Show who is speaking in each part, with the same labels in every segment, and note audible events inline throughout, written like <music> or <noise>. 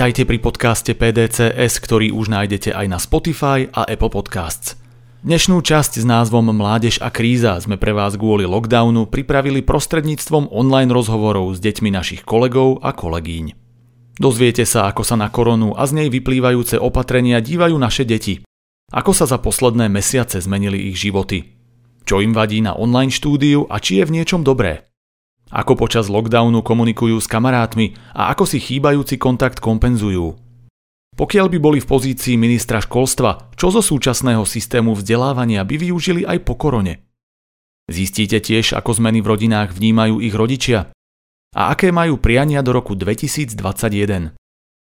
Speaker 1: Vitajte pri podcaste PDCS, ktorý už nájdete aj na Spotify a Apple Podcasts. Dnešnú časť s názvom Mládež a kríza sme pre vás kvôli lockdownu pripravili prostredníctvom online rozhovorov s deťmi našich kolegov a kolegyň. Dozviete sa, ako sa na koronu a z nej vyplývajúce opatrenia dívajú naše deti. Ako sa za posledné mesiace zmenili ich životy. Čo im vadí na online štúdiu a či je v niečom dobré. Ako počas lockdownu komunikujú s kamarátmi a ako si chýbajúci kontakt kompenzujú. Pokiaľ by boli v pozícii ministra školstva, čo zo súčasného systému vzdelávania by využili aj po korone? Zistíte tiež, ako zmeny v rodinách vnímajú ich rodičia a aké majú priania do roku 2021.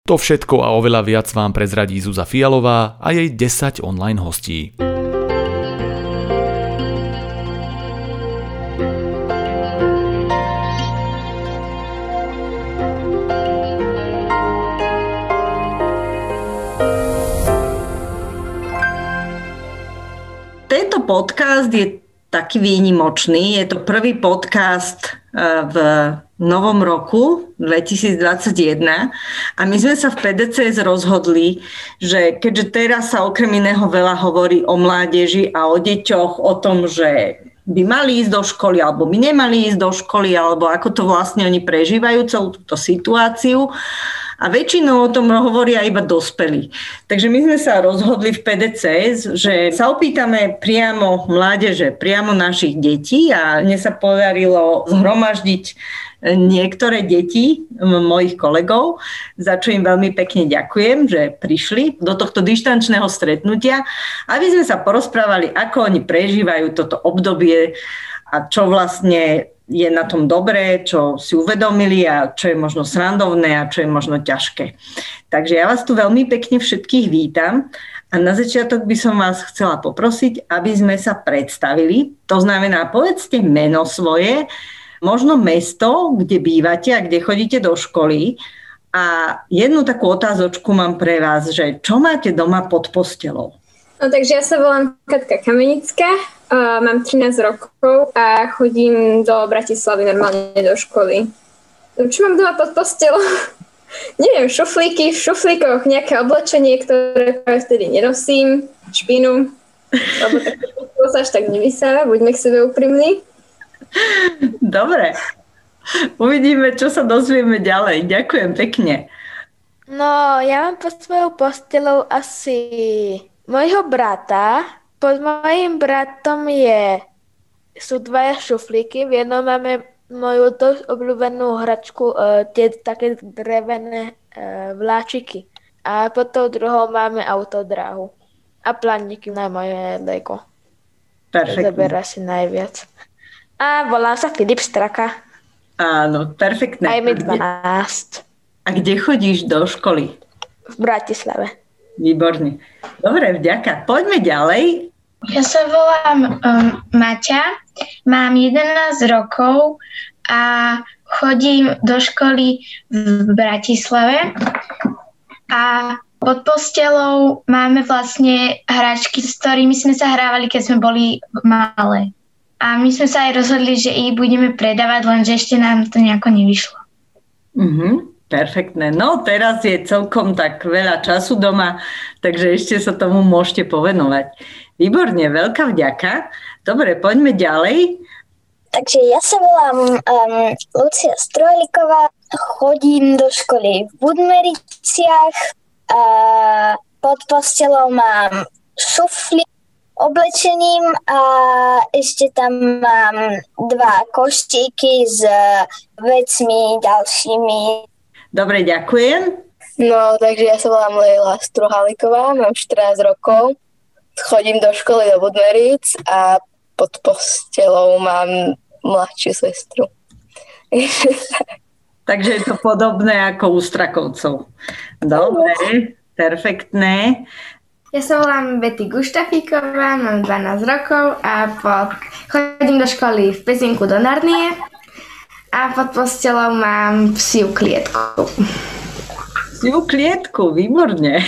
Speaker 1: To všetko a oveľa viac vám prezradí Zuza Fialová a jej 10 online hostí.
Speaker 2: Podcast je taký výnimočný. Je to prvý podcast e, v novom roku 2021 a my sme sa v PDCS rozhodli, že keďže teraz sa okrem iného veľa hovorí o mládeži a o deťoch, o tom, že by mali ísť do školy alebo by nemali ísť do školy alebo ako to vlastne oni prežívajú celú túto situáciu, a väčšinou o tom hovoria iba dospelí. Takže my sme sa rozhodli v PDCS, že sa opýtame priamo mládeže, priamo našich detí a mne sa podarilo zhromaždiť niektoré deti mojich kolegov, za čo im veľmi pekne ďakujem, že prišli do tohto dištančného stretnutia, aby sme sa porozprávali, ako oni prežívajú toto obdobie a čo vlastne je na tom dobré, čo si uvedomili a čo je možno srandovné a čo je možno ťažké. Takže ja vás tu veľmi pekne všetkých vítam a na začiatok by som vás chcela poprosiť, aby sme sa predstavili. To znamená, povedzte meno svoje, možno mesto, kde bývate a kde chodíte do školy. A jednu takú otázočku mám pre vás, že čo máte doma pod postelou?
Speaker 3: No takže ja sa volám Katka Kamenická, uh, mám 13 rokov a chodím do Bratislavy normálne do školy. Čo mám doma pod postelou? <laughs> Neviem, šuflíky, v šuflíkoch nejaké oblečenie, ktoré vtedy nenosím, špinu, lebo tak sa až tak nevysáva, buďme k sebe úprimní.
Speaker 2: Dobre, uvidíme, čo sa dozvieme ďalej. Ďakujem pekne.
Speaker 4: No, ja mám pod svojou postelou asi Mojho brata, pod mojim bratom je, sú dvaja šuflíky, v jednom máme moju dosť obľúbenú hračku, uh, tie také drevené uh, vláčiky. A pod tou druhou máme autodráhu. A planíky na moje Lego.
Speaker 2: Perfektne.
Speaker 4: Zaber asi najviac. A volám sa Filip Straka.
Speaker 2: Áno, perfektné.
Speaker 4: Aj mi 12.
Speaker 2: A kde chodíš do školy?
Speaker 4: V Bratislave.
Speaker 2: Výborne. Dobre, vďaka. Poďme ďalej.
Speaker 5: Ja sa volám um, Maťa, mám 11 rokov a chodím do školy v Bratislave a pod postelou máme vlastne hračky, s ktorými sme sa hrávali, keď sme boli malé. A my sme sa aj rozhodli, že ich budeme predávať, lenže ešte nám to nejako nevyšlo.
Speaker 2: Mm-hmm. Perfektné. No teraz je celkom tak veľa času doma, takže ešte sa tomu môžete povenovať. Výborne, veľká vďaka. Dobre, poďme ďalej.
Speaker 6: Takže ja sa volám um, Lucia Strojliková, chodím do školy v Budmericiach, a pod postelou mám šufli oblečením a ešte tam mám dva koštíky s vecmi ďalšími
Speaker 2: Dobre, ďakujem.
Speaker 7: No, takže ja sa volám Leila Struhaliková, mám 14 rokov, chodím do školy do Budmeric a pod postelou mám mladšiu sestru. <laughs>
Speaker 2: Takže je to podobné ako u Strakovcov. Dobre, perfektné.
Speaker 8: Ja sa volám Betty Guštafíková, mám 12 rokov a pod... chodím do školy v Pezinku do Narnie a pod postelou mám psiu klietku.
Speaker 2: Psiu klietku, výborne.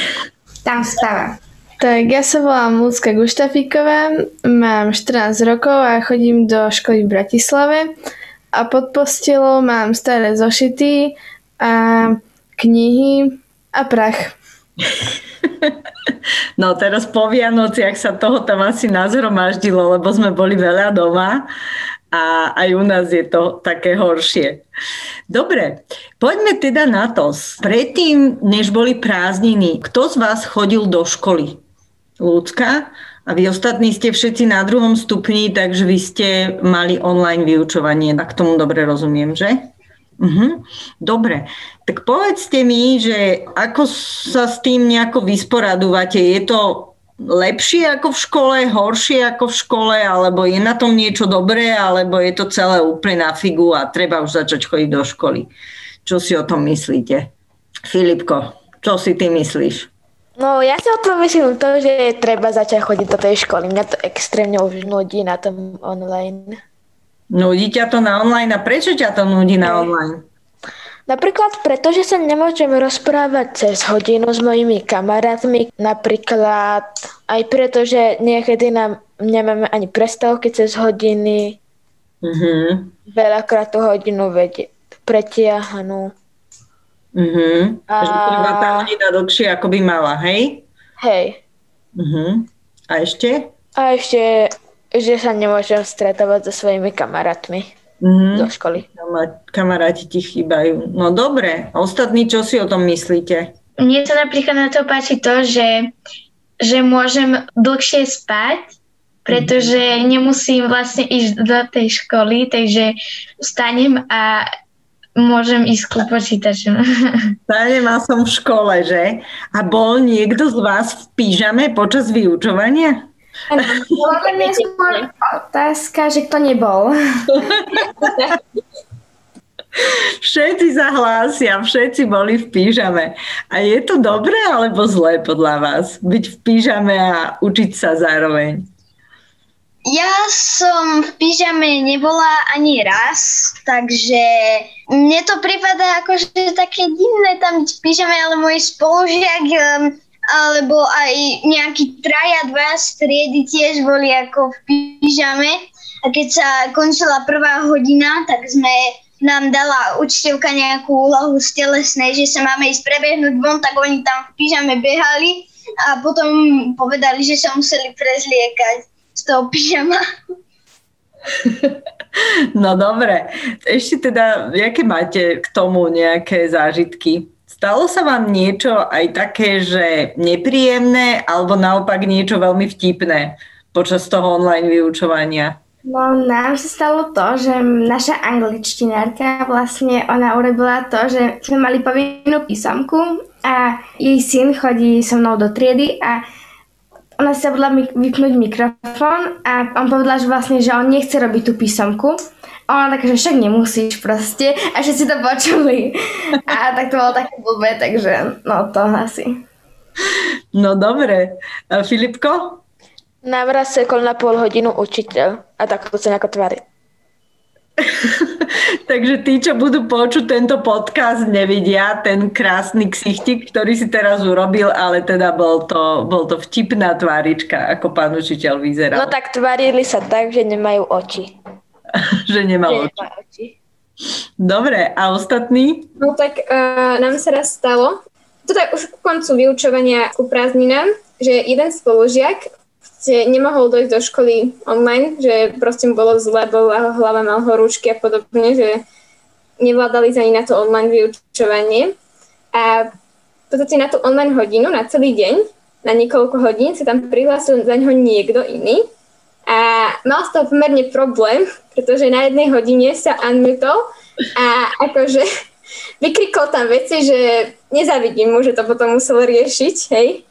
Speaker 8: Tam spáva.
Speaker 9: Tak ja sa volám Lucka Guštafíková, mám 14 rokov a chodím do školy v Bratislave a pod postelou mám staré zošity a knihy A prach. <laughs>
Speaker 2: No teraz po Vianociach sa toho tam asi nazhromaždilo, lebo sme boli veľa doma a aj u nás je to také horšie. Dobre, poďme teda na to. Predtým, než boli prázdniny, kto z vás chodil do školy? Ľudská? A vy ostatní ste všetci na druhom stupni, takže vy ste mali online vyučovanie. Tak tomu dobre rozumiem, že? Uh-huh. Dobre, tak povedzte mi, že ako sa s tým nejako vysporadúvate? Je to lepšie ako v škole, horšie ako v škole, alebo je na tom niečo dobré, alebo je to celé úplne na figu a treba už začať chodiť do školy. Čo si o tom myslíte? Filipko, čo si ty myslíš?
Speaker 4: No ja si o tom myslím to, že treba začať chodiť do tej školy. Mňa to extrémne už nudí na tom online.
Speaker 2: Nudí ťa to na online a prečo ťa to nudí na online?
Speaker 4: Napríklad preto, že sa nemôžem rozprávať cez hodinu s mojimi kamarátmi. Napríklad aj preto, že niekedy nám nemáme ani prestávky cez hodiny. Mm-hmm. Veľakrát tú hodinu vedie pretiahanú.
Speaker 2: Mhm. A... Že treba tá hodina dlhšie, ako by mala, hej?
Speaker 4: Hej.
Speaker 2: Mhm. A ešte?
Speaker 4: A ešte že sa nemôžem stretávať so svojimi kamarátmi mm-hmm. do školy.
Speaker 2: Kamaráti ti chýbajú. No dobre, a ostatní, čo si o tom myslíte?
Speaker 5: Mne sa napríklad na to páči to, že, že môžem dlhšie spať, pretože nemusím vlastne ísť do tej školy, takže vstanem a môžem ísť ku počítaču. <laughs>
Speaker 2: Vstanem a som v škole, že? A bol niekto z vás v pížame počas vyučovania?
Speaker 8: Podľa mňa je skôr otázka, že kto nebol. <laughs>
Speaker 2: Všetci zahlásia, všetci boli v pížame. A je to dobré alebo zlé podľa vás? Byť v pížame a učiť sa zároveň?
Speaker 6: Ja som v pyžame nebola ani raz, takže mne to prípada že také divné tam v pyžame, ale môj spolužiak um, alebo aj nejakí traja, dvaja z tiež boli ako v pyžame. A keď sa končila prvá hodina, tak sme nám dala učiteľka nejakú úlohu z telesnej, že sa máme ísť prebehnúť von, tak oni tam v pyžame behali a potom povedali, že sa museli prezliekať z toho pyžama. <laughs>
Speaker 2: No dobre, ešte teda, aké máte k tomu nejaké zážitky? Stalo sa vám niečo aj také, že nepríjemné, alebo naopak niečo veľmi vtipné počas toho online vyučovania?
Speaker 8: No nám sa stalo to, že naša angličtinárka vlastne ona urobila to, že sme mali povinnú písomku a jej syn chodí so mnou do triedy a ona sa bodla vypnúť mikrofón a on povedal, že vlastne, že on nechce robiť tú písomku a ona taká, že však nemusíš proste. A všetci to počuli. <laughs> A tak to bolo také blbé, takže no to asi.
Speaker 2: No dobre. A Filipko?
Speaker 4: Nám raz sekol na pol hodinu učiteľ a tak to sa nejako tvári. <laughs>
Speaker 2: Takže tí, čo budú počuť tento podcast, nevidia ten krásny ksichtik, ktorý si teraz urobil, ale teda bol to, bol to vtipná tvárička, ako pán učiteľ vyzeral.
Speaker 4: No tak tvárili sa tak, že nemajú oči. <laughs>
Speaker 2: že nemal oči. oči. Dobre, a ostatní?
Speaker 3: No tak uh, nám sa raz stalo, to tak už ku koncu vyučovania ku prázdninám, že jeden spolužiak ste nemohol dojsť do školy online, že proste mu bolo zle, bola hlava, mal horúčky a podobne, že nevládali ani na to online vyučovanie. A v podstate na tú online hodinu, na celý deň, na niekoľko hodín sa tam prihlásil za ňoho niekto iný a mal z toho pomerne problém, pretože na jednej hodine sa unmutol a akože <laughs> vykrikol tam veci, že nezavidím mu, že to potom musel riešiť, hej.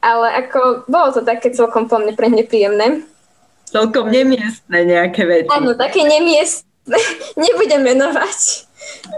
Speaker 3: Ale ako, bolo to také celkom po mne pre nepríjemné.
Speaker 2: Celkom nemiestné nejaké veci.
Speaker 3: Áno, také nemiestné. <laughs> Nebudem menovať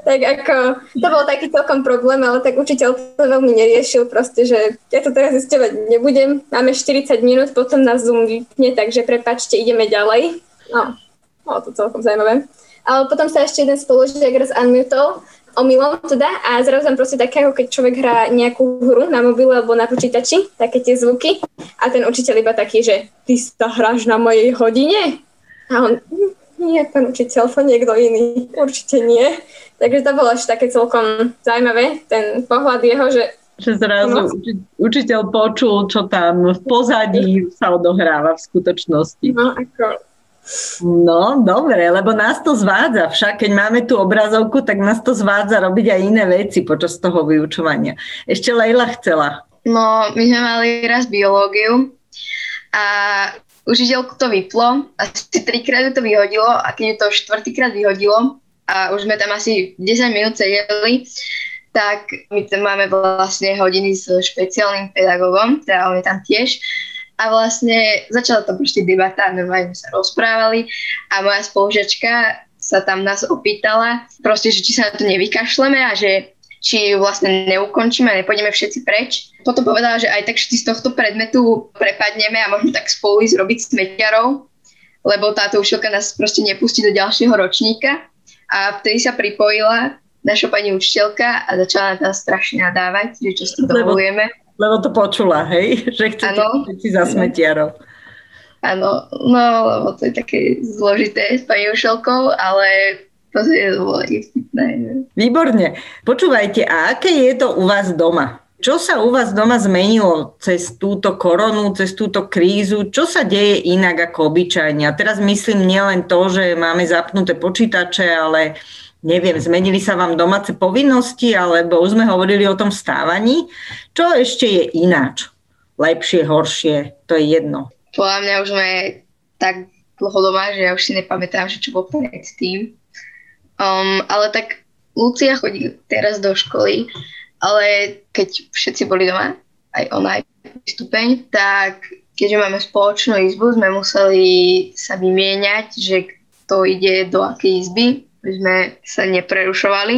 Speaker 3: tak ako, to bol taký celkom problém, ale tak učiteľ to veľmi neriešil proste, že ja to teraz zistovať nebudem, máme 40 minút, potom nás Zoom vypne, takže prepačte, ideme ďalej. No, bolo to celkom zaujímavé. Ale potom sa ešte jeden spolužiak raz unmutol, omylom teda a zrazu tam proste také, ako keď človek hrá nejakú hru na mobile alebo na počítači, také tie zvuky a ten učiteľ iba taký, že ty sa hráš na mojej hodine? A on, nie, pán učiteľ, to niekto iný. Určite nie. Takže to bolo až také celkom zaujímavé, ten pohľad jeho, že
Speaker 2: Že zrazu
Speaker 3: No.
Speaker 2: uči- učiteľ počul, čo tam v pozadí sa odohráva v skutočnosti.
Speaker 3: No, ako,
Speaker 2: No, dobre, lebo nás to zvádza. Však keď máme tú obrazovku, tak nás to zvádza robiť aj iné veci počas toho vyučovania. Ešte Leila chcela.
Speaker 7: No, my sme mali raz biológiu a učiteľku to vyplo, asi trikrát to vyhodilo a keď ju to štvrtýkrát vyhodilo a už sme tam asi 10 minút sedeli, tak my tam máme vlastne hodiny s špeciálnym pedagógom, teda on je tam tiež. A vlastne začala to proste debata, normálne sa rozprávali a moja spolužiačka sa tam nás opýtala, proste, že či sa na to nevykašleme a že či ju vlastne neukončíme a nepôjdeme všetci preč. Potom povedala, že aj tak všetci z tohto predmetu prepadneme a možno tak spolu ísť robiť smetiarov, lebo táto učiteľka nás proste nepustí do ďalšieho ročníka. A vtedy sa pripojila naša pani učiteľka a začala na nás strašne nadávať, že čo si to dovolujeme.
Speaker 2: Lebo to počula, hej? <laughs> Že chcete všetci za smetiarov.
Speaker 7: Áno, no lebo to je také zložité s pani učiteľkou, ale to je bolo vtipné.
Speaker 2: Výborne. Počúvajte, a aké je to u vás doma? Čo sa u vás doma zmenilo cez túto koronu, cez túto krízu? Čo sa deje inak ako obyčajne? A teraz myslím nielen to, že máme zapnuté počítače, ale neviem, zmenili sa vám domáce povinnosti, alebo už sme hovorili o tom stávaní. Čo ešte je ináč? Lepšie, horšie, to je jedno.
Speaker 7: Podľa mňa už sme tak dlho doma, že ja už si nepamätám, že čo bolo predtým. Um, ale tak Lucia chodí teraz do školy, ale keď všetci boli doma, aj ona, aj stupeň, tak keďže máme spoločnú izbu, sme museli sa vymieňať, že kto ide do akej izby, sme sa neprerušovali,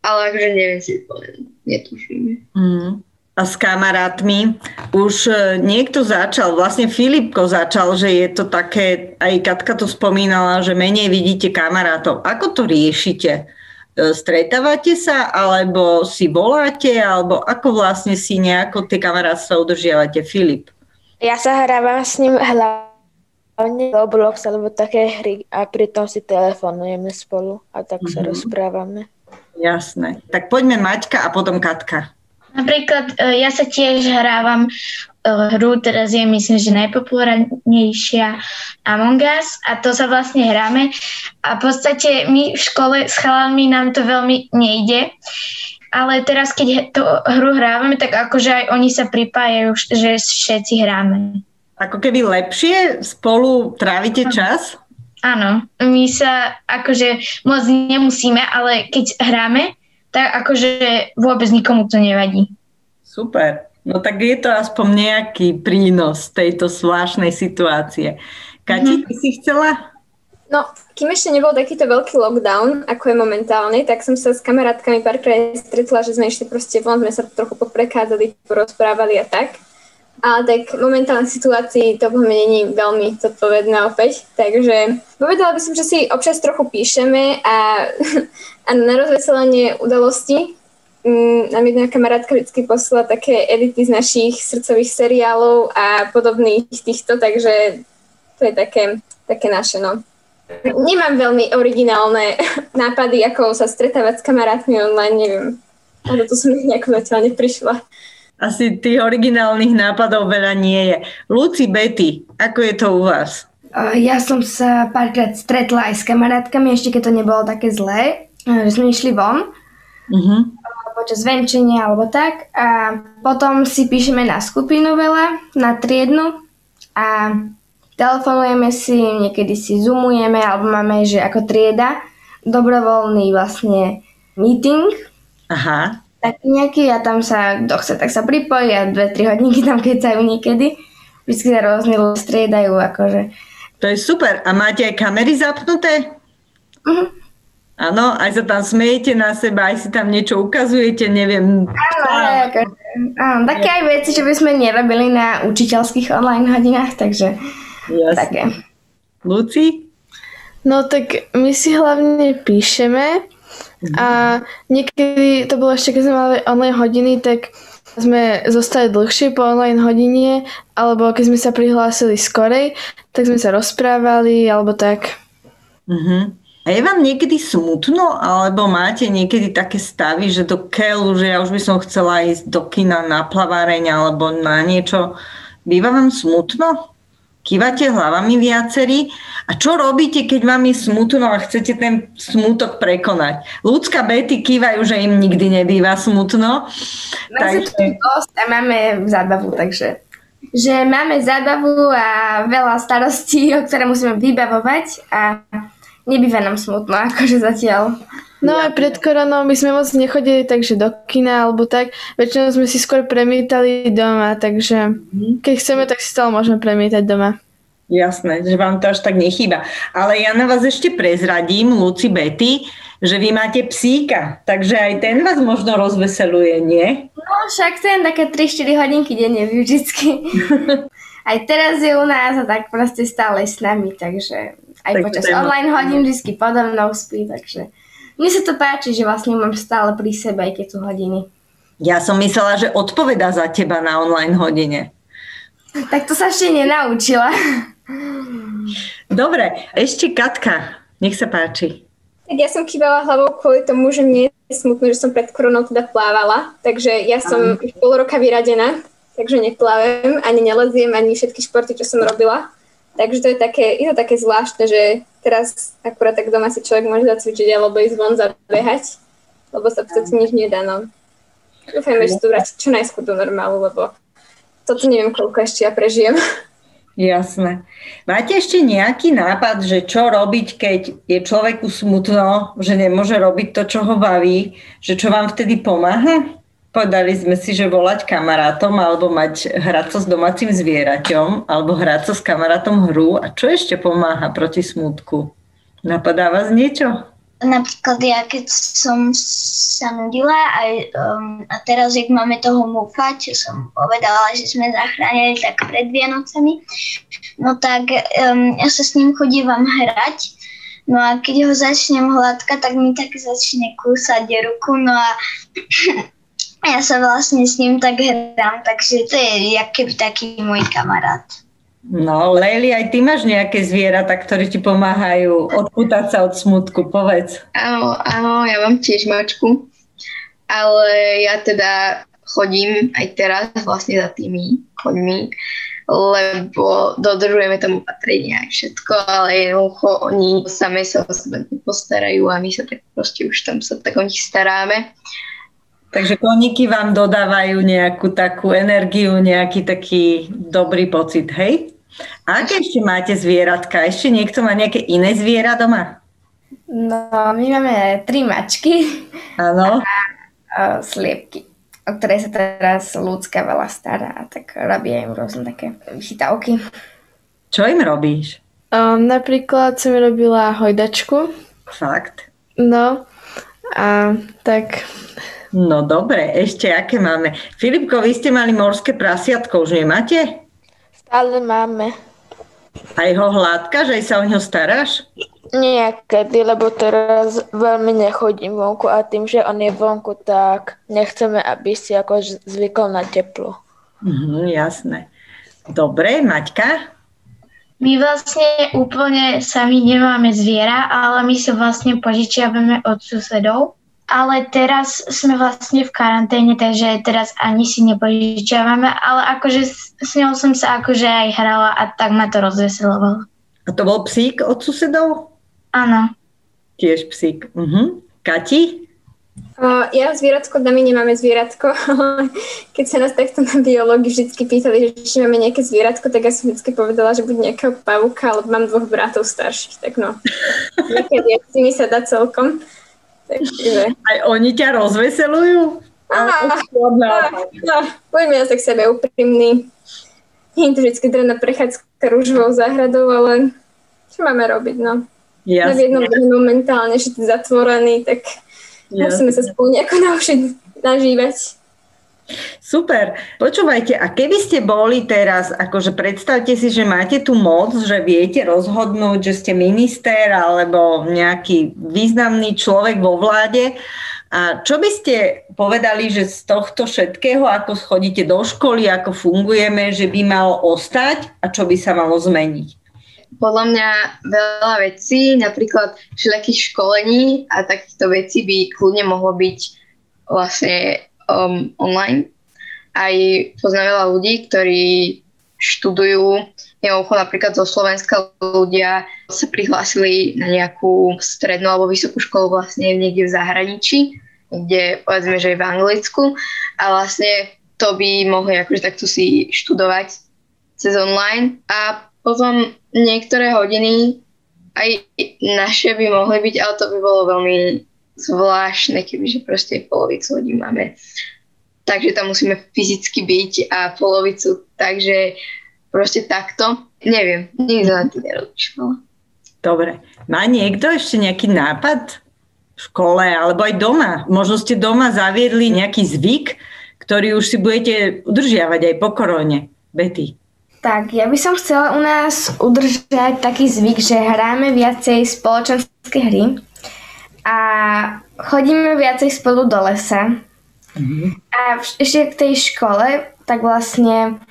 Speaker 7: ale akože neviem si povedať, netuším.
Speaker 2: Mm. A s kamarátmi už e, niekto začal, vlastne Filipko začal, že je to také, aj Katka to spomínala, že menej vidíte kamarátov. Ako to riešite? E, Stretávate sa, alebo si voláte, alebo ako vlastne si nejako tie kamarátstva udržiavate? Filip.
Speaker 4: Ja sa hrávam s ním hlavne Roblox alebo také hry a pritom si telefonujeme spolu a tak sa
Speaker 2: Mhm.
Speaker 4: rozprávame.
Speaker 2: Jasné. Tak poďme Maťka a potom Katka.
Speaker 7: Napríklad e, ja sa tiež hrávam e, hru, teraz je myslím, že najpopulárnejšia Among Us a to sa vlastne hráme a v podstate my v škole s chalami nám to veľmi nejde, ale teraz keď tú hru hrávame, tak akože aj oni sa pripájajú, že všetci hráme.
Speaker 2: Ako keby lepšie spolu trávite čas?
Speaker 7: Áno, my sa akože moc nemusíme, ale keď hráme, tak akože vôbec nikomu to nevadí.
Speaker 2: Super. No tak je to aspoň nejaký prínos tejto zvláštnej situácie. Kati, ty si chcela?
Speaker 3: No, kým ešte nebol takýto veľký lockdown, ako je momentálne, tak som sa s kamarátkami párkrát stretla, že sme išli proste von, sme sa trochu poprechádzali, porozprávali a tak. Ale tak v momentálnej situácii to není veľmi zodpovedné opäť, takže povedala by som, že si občas trochu píšeme a, <laughs> a na rozveselenie udalosti mm, nám jedna kamarátka vždy poslala také edity z našich srdcových seriálov a podobných týchto, takže to je také, také naše, no. Nemám veľmi originálne <laughs> nápady, ako sa stretávať s kamarátmi online, neviem. Ale to som nejako zatiaľ neprišla.
Speaker 2: Asi tých originálnych nápadov veľa nie je. Luci, Betty, ako je to u vás?
Speaker 8: Ja som sa párkrát stretla aj s kamarátkami, ešte keď to nebolo také zlé, uh, že sme išli von
Speaker 2: Uh-huh.
Speaker 8: počas venčenia alebo tak a potom si píšeme na skupinu veľa, na triednu a telefonujeme si, niekedy si zoomujeme alebo máme, že ako trieda dobrovoľný vlastne meeting
Speaker 2: Aha.
Speaker 8: Taký nejaký a tam sa, kto chce, tak sa pripojí a dve, tri hodinky tam kecajú niekedy. Vždycky sa rôzne ľudia striedajú, akože.
Speaker 2: To je super. A máte aj kamery zapnuté?
Speaker 8: Mhm.
Speaker 2: Áno, aj sa tam smejete na seba, aj si tam niečo ukazujete, neviem.
Speaker 8: Áno, aj akože, áno, také aj veci, že by sme nerobili na učiteľských online hodinách, takže
Speaker 2: Jasne.
Speaker 8: také.
Speaker 2: Luci?
Speaker 9: No tak my si hlavne píšeme a niekedy to bolo ešte, keď sme mali online hodiny, tak sme zostali dlhšie po online hodine, alebo keď sme sa prihlásili skorej, tak sme sa rozprávali, alebo tak.
Speaker 2: Uh-huh. A je vám niekedy smutno, alebo máte niekedy také stavy, že do keľu, že ja už by som chcela ísť do kina na plaváreň alebo na niečo. Býva vám smutno? Kývate hlavami viacerí? A čo robíte, keď vám je smutno a chcete ten smutok prekonať? Ľudská Betty kývajú, že im nikdy nebýva smutno.
Speaker 8: Takže... A máme zábavu, takže že máme zábavu a veľa starostí, o ktoré musíme vybavovať a nebýva nám smutno, <laughs> akože zatiaľ.
Speaker 9: No aj pred koronou my sme moc nechodili takže do kina alebo tak. Väčšinou sme si skôr premietali doma, takže mhm. keď chceme, tak si stále môžeme premietať doma.
Speaker 2: Jasné, že vám to až tak nechýba. Ale ja na vás ešte prezradím, Luci Betty, že vy máte psíka, takže aj ten vás možno rozveseluje, nie?
Speaker 8: No však ten také 3-4 hodinky denne vždycky. <laughs> aj teraz je u nás a tak proste stále s nami, takže aj tak počas online hodín vždy podo mnou spí, takže mne sa to páči, že vlastne mám stále pri sebe, aj keď sú hodiny.
Speaker 2: Ja som myslela, že odpoveda za teba na online hodine.
Speaker 8: Tak to sa ešte nenaučila.
Speaker 2: Dobre, ešte Katka, nech sa páči.
Speaker 3: Tak ja som kývala hlavou kvôli tomu, že mne je smutno, že som pred koronou teda plávala, takže ja som už pol roka vyradená, takže neplávam, ani neleziem, ani všetky športy, čo som robila. Takže to je také, je to také zvláštne, že teraz akurát tak doma si človek môže zacvičiť alebo ísť von zabehať, lebo sa v podstate nič nedá. No. Dúfajme, že to vráti čo najskôr do normálu, lebo toto neviem, koľko ešte ja prežijem.
Speaker 2: Jasné. Máte ešte nejaký nápad, že čo robiť, keď je človeku smutno, že nemôže robiť to, čo ho baví, že čo vám vtedy pomáha? Povedali sme si, že volať kamarátom alebo mať hrať sa s domácim zvieraťom alebo hrať sa s kamarátom hru. A čo ešte pomáha proti smutku? Napadá vás niečo?
Speaker 6: Napríklad ja, keď som sa nudila aj, um, a teraz, jak máme toho mufa, čo som povedala, že sme zachránili tak pred Vianocami, no tak um, ja sa s ním chodívam hrať No a keď ho začnem hladkať, tak mi tak začne kúsať ruku, no a <laughs> ja sa vlastne s ním tak hrám, takže to je keby taký môj kamarát.
Speaker 2: No, Leli, aj ty máš nejaké zvieratá, ktoré ti pomáhajú odputať sa od smutku, povedz.
Speaker 7: Áno, áno, ja mám tiež mačku, ale ja teda chodím aj teraz vlastne za tými koňmi, lebo dodržujeme tam opatrenia aj všetko, ale jednoducho oni same sa o sebe nepostarajú a my sa tak proste už tam sa tak o nich staráme.
Speaker 2: Takže koníky vám dodávajú nejakú takú energiu, nejaký taký dobrý pocit, hej? A aké ešte máte zvieratka? Ešte niekto má nejaké iné zviera doma?
Speaker 8: No, my máme tri mačky.
Speaker 2: Áno.
Speaker 8: A, a sliepky, o ktoré sa teraz ľudská veľa stará, tak robia im rôzne také chytavky.
Speaker 2: Čo im robíš?
Speaker 9: Um, napríklad som robila hojdačku.
Speaker 2: Fakt?
Speaker 9: No, a tak
Speaker 2: No dobre, ešte aké máme? Filipko, vy ste mali morské prasiatko, už nemáte?
Speaker 4: Stále máme.
Speaker 2: Aj ho hladka, že aj sa o ňo staráš?
Speaker 4: Niekedy, lebo teraz veľmi nechodím vonku a tým, že on je vonku, tak nechceme, aby si ako zvykol na teplo.
Speaker 2: Mhm, jasné. Dobre, Maťka?
Speaker 5: My vlastne úplne sami nemáme zviera, ale my sa vlastne požičiavame od susedov ale teraz sme vlastne v karanténe, takže teraz ani si nepožičiavame, ale akože s ňou som sa akože aj hrala a tak ma to rozveselovalo.
Speaker 2: A to bol psík od susedov?
Speaker 5: Áno.
Speaker 2: Tiež psík. Uh-huh. Kati?
Speaker 3: Uh, ja zvieratko, my nemáme zvieratko, <laughs> ale keď sa nás takto na biológii vždy pýtali, že či máme nejaké zvieratko, tak ja som vždy povedala, že bude nejakého pavúka, ale mám dvoch bratov starších, tak no. <laughs> Niekedy s nimi sa dá celkom.
Speaker 2: Takže... Aj oni ťa rozveselujú?
Speaker 3: Poďme ja sa k sebe úprimný. Nie je to vždy drevná prechádzka rúžovou záhradou, ale čo máme robiť, no? Jasne. Na jednom momentálne, že je zatvorený, tak Jasne. musíme sa spolu nejako naučiť nažívať.
Speaker 2: Super. Počúvajte, a keby ste boli teraz, akože predstavte si, že máte tú moc, že viete rozhodnúť, že ste minister alebo nejaký významný človek vo vláde, a čo by ste povedali, že z tohto všetkého, ako schodíte do školy, ako fungujeme, že by malo ostať a čo by sa malo zmeniť?
Speaker 7: podľa mňa veľa vecí, napríklad všelijakých školení a takýchto vecí by kľudne mohlo byť vlastne um, online. Aj poznám veľa ľudí, ktorí študujú. Mimochodom napríklad zo Slovenska ľudia sa prihlásili na nejakú strednú alebo vysokú školu vlastne niekde v zahraničí, kde povedzme, že je v Anglicku. A vlastne to by mohli akože takto si študovať cez online. A potom niektoré hodiny aj naše by mohli byť, ale to by bolo veľmi zvláštne, kebyže proste polovicu hodín máme. Takže tam musíme fyzicky byť a polovicu, takže proste takto. Neviem, nikto na tým nerozmýšľala.
Speaker 2: Dobre. Má niekto ešte nejaký nápad v škole alebo aj doma? Možno ste doma zaviedli nejaký zvyk, ktorý už si budete udržiavať aj po korone. Betty.
Speaker 8: Tak, ja by som chcela u nás udržať taký zvyk, že hráme viacej spoločenské hry a chodíme viacej spolu do lesa. Mm-hmm. A ešte k tej škole, tak vlastne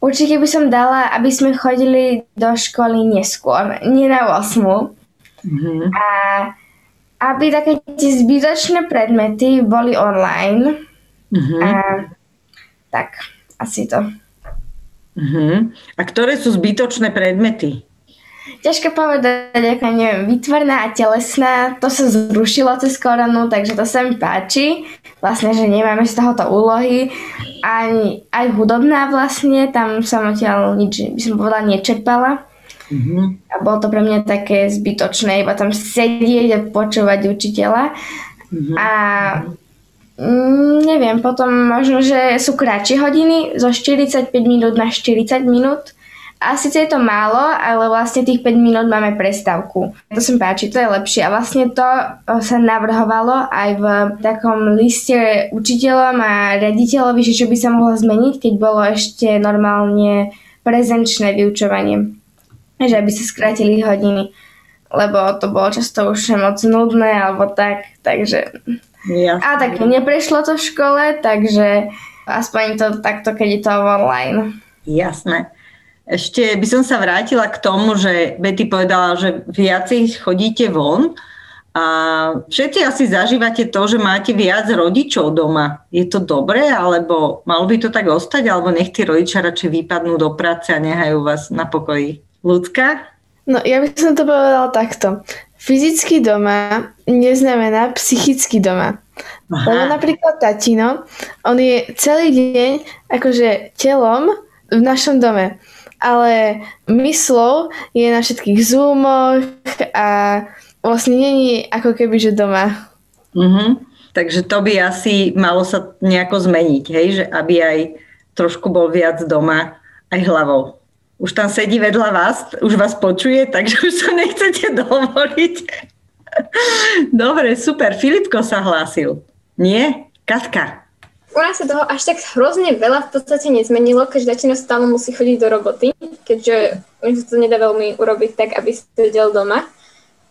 Speaker 8: Určite by som dala, aby sme chodili do školy neskôr, nie na 8. Mm-hmm. A aby také tie zbytočné predmety boli online. Mm-hmm. A, tak, asi to.
Speaker 2: Mm-hmm. A ktoré sú zbytočné predmety?
Speaker 8: Ťažko povedať, aká neviem, výtvarná a telesná, to sa zrušilo cez koronu, takže to sa mi páči. Vlastne, že nemáme z tohoto úlohy. Aj, aj hudobná vlastne, tam som odtiaľ nič, by som povedala, nečerpala. Mm-hmm. A bolo to pre mňa také zbytočné, iba tam sedieť a počúvať učiteľa. Mm-hmm. A mm, neviem, potom možno, že sú kratšie hodiny, zo 45 minút na 40 minút a síce je to málo, ale vlastne tých 5 minút máme prestávku. To sa mi páči, to je lepšie. A vlastne to sa navrhovalo aj v takom liste učiteľom a riaditeľovi, že čo by sa mohlo zmeniť, keď bolo ešte normálne prezenčné vyučovanie. Že aby sa skrátili hodiny. Lebo to bolo často už moc nudné alebo tak, takže... Jasne. A tak neprešlo to v škole, takže aspoň to takto, keď je to online.
Speaker 2: Jasné. Ešte by som sa vrátila k tomu, že Betty povedala, že viacej chodíte von a všetci asi zažívate to, že máte viac rodičov doma. Je to dobré, alebo malo by to tak ostať, alebo nech tí rodičia radšej vypadnú do práce a nehajú vás na pokoji? Ľudská?
Speaker 9: No, ja by som to povedala takto. Fyzicky doma neznamená psychicky doma. Aha. Lebo napríklad tatino, on je celý deň akože telom v našom dome ale myslou je na všetkých zoomoch a vlastne není ako keby, že doma.
Speaker 2: Mm-hmm. Takže to by asi malo sa nejako zmeniť, hej? že aby aj trošku bol viac doma aj hlavou. Už tam sedí vedľa vás, už vás počuje, takže už sa nechcete dovoliť. <laughs> Dobre, super. Filipko sa hlásil. Nie? Katka.
Speaker 3: U nás sa toho až tak hrozne veľa v podstate nezmenilo, keďže začína stále musí chodiť do roboty, keďže mi to nedá veľmi urobiť tak, aby sedel doma.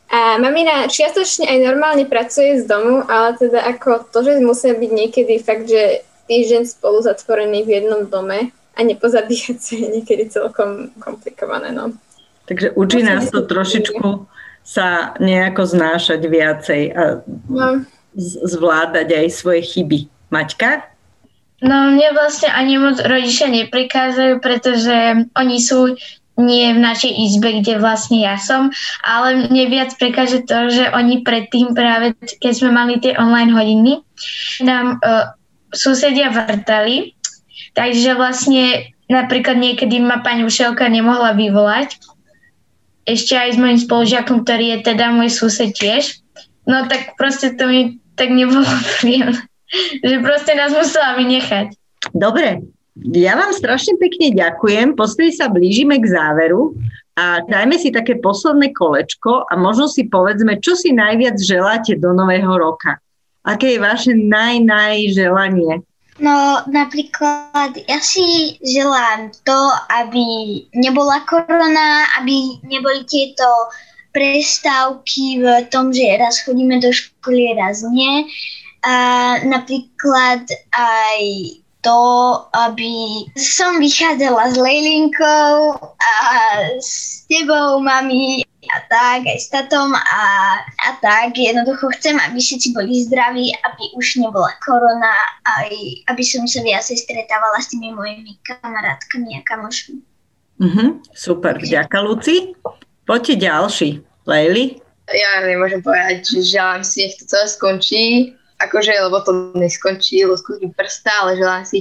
Speaker 3: A mamina čiastočne aj normálne pracuje z domu, ale teda ako to, že musia byť niekedy fakt, že týždeň spolu zatvorený v jednom dome a nepozabíjať sa je niekedy celkom komplikované. No.
Speaker 2: Takže učí nás to trošičku sa nejako znášať viacej a no. zvládať aj svoje chyby. Maťka?
Speaker 5: No mne vlastne ani moc rodičia neprikázajú, pretože oni sú nie v našej izbe, kde vlastne ja som, ale mne viac prekáže to, že oni predtým práve, keď sme mali tie online hodiny, nám uh, susedia vrtali, takže vlastne napríklad niekedy ma pani učiteľka nemohla vyvolať, ešte aj s mojim spolužiakom, ktorý je teda môj sused tiež, no tak proste to mi tak nebolo <laughs> príjemné <laughs> že proste nás musela vynechať.
Speaker 2: Dobre, ja vám strašne pekne ďakujem. Postri sa blížime k záveru a dajme si také posledné kolečko a možno si povedzme, čo si najviac želáte do nového roka. Aké je vaše naj, naj želanie?
Speaker 6: No napríklad ja si želám to, aby nebola korona, aby neboli tieto prestávky v tom, že raz chodíme do školy, raz nie a napríklad aj to, aby som vychádzala s Lejlinkou a s tebou, mami, a tak, aj s tatom a, a tak. Jednoducho chcem, aby všetci boli zdraví, aby už nebola korona, aj aby som sa viacej stretávala s tými mojimi kamarátkami a kamošmi.
Speaker 2: Mhm, super, vďaka Luci. Poďte ďalší. Lejli?
Speaker 7: Ja nemôžem povedať, že želám si, nech to celé skončí, akože, lebo to neskončí lusknutím prsta, ale želám si,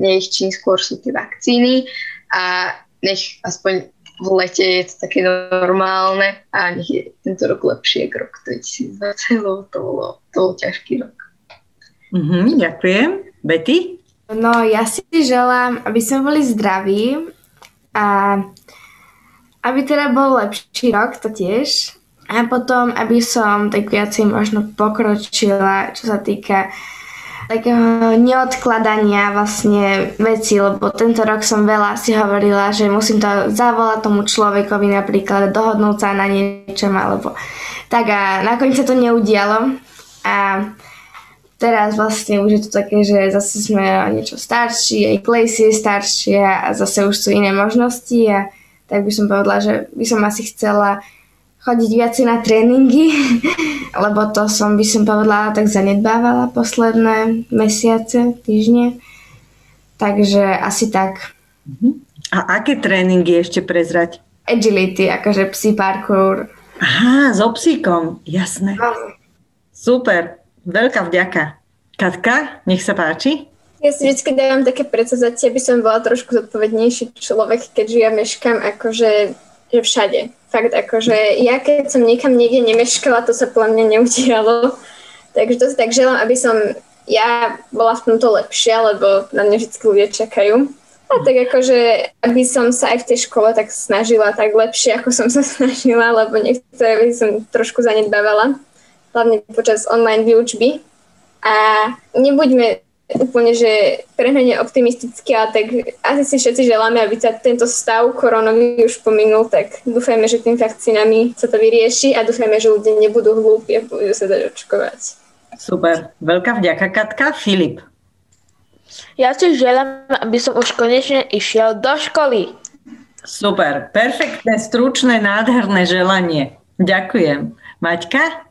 Speaker 7: nech čím skôr sú tie vakcíny a nech aspoň v lete je to také normálne a nech je tento rok lepšie ako rok 2020, lebo to bolo, to bol ťažký rok.
Speaker 2: Mm-hmm, ďakujem. Betty?
Speaker 8: No, ja si želám, aby sme boli zdraví a aby teda bol lepší rok, to tiež. A potom, aby som tak viacej možno pokročila, čo sa týka takého neodkladania vlastne veci, lebo tento rok som veľa si hovorila, že musím to zavolať tomu človekovi napríklad, dohodnúť sa na niečom alebo tak a nakoniec sa to neudialo. A teraz vlastne už je to také, že zase sme niečo starší, aj Klejsi je staršie a zase už sú iné možnosti a tak by som povedala, že by som asi chcela chodiť viacej na tréningy, <laughs> lebo to som by som povedala tak zanedbávala posledné mesiace, týždne. Takže asi tak.
Speaker 2: Mhm. A aké tréningy ešte prezrať?
Speaker 8: Agility, akože psí parkour.
Speaker 2: Aha, s obsíkom, jasné. No. Super, veľká vďaka. Katka, nech sa páči.
Speaker 3: Ja si vždy dávam také predsazatie, aby som bola trošku zodpovednejší človek, keďže ja meškám akože že všade fakt akože ja keď som niekam niekde nemeškala, to sa podľa mňa neudialo. <laughs> Takže to si tak želám, aby som ja bola v tomto lepšia, lebo na mňa vždy ľudia čakajú. A tak akože, aby som sa aj v tej škole tak snažila tak lepšie, ako som sa <laughs> snažila, lebo niektoré veci som trošku zanedbávala, hlavne počas online výučby. A nebuďme úplne, že prehnane optimisticky, ale tak asi si všetci želáme, aby sa tento stav koronový už pominul, tak dúfajme, že tým vakcínami sa to vyrieši a dúfajme, že ľudia nebudú hlúpi a budú sa dať očkovať.
Speaker 2: Super. Veľká vďaka, Katka. Filip.
Speaker 4: Ja si želám, aby som už konečne išiel do školy.
Speaker 2: Super. Perfektné, stručné, nádherné želanie. Ďakujem. Maťka?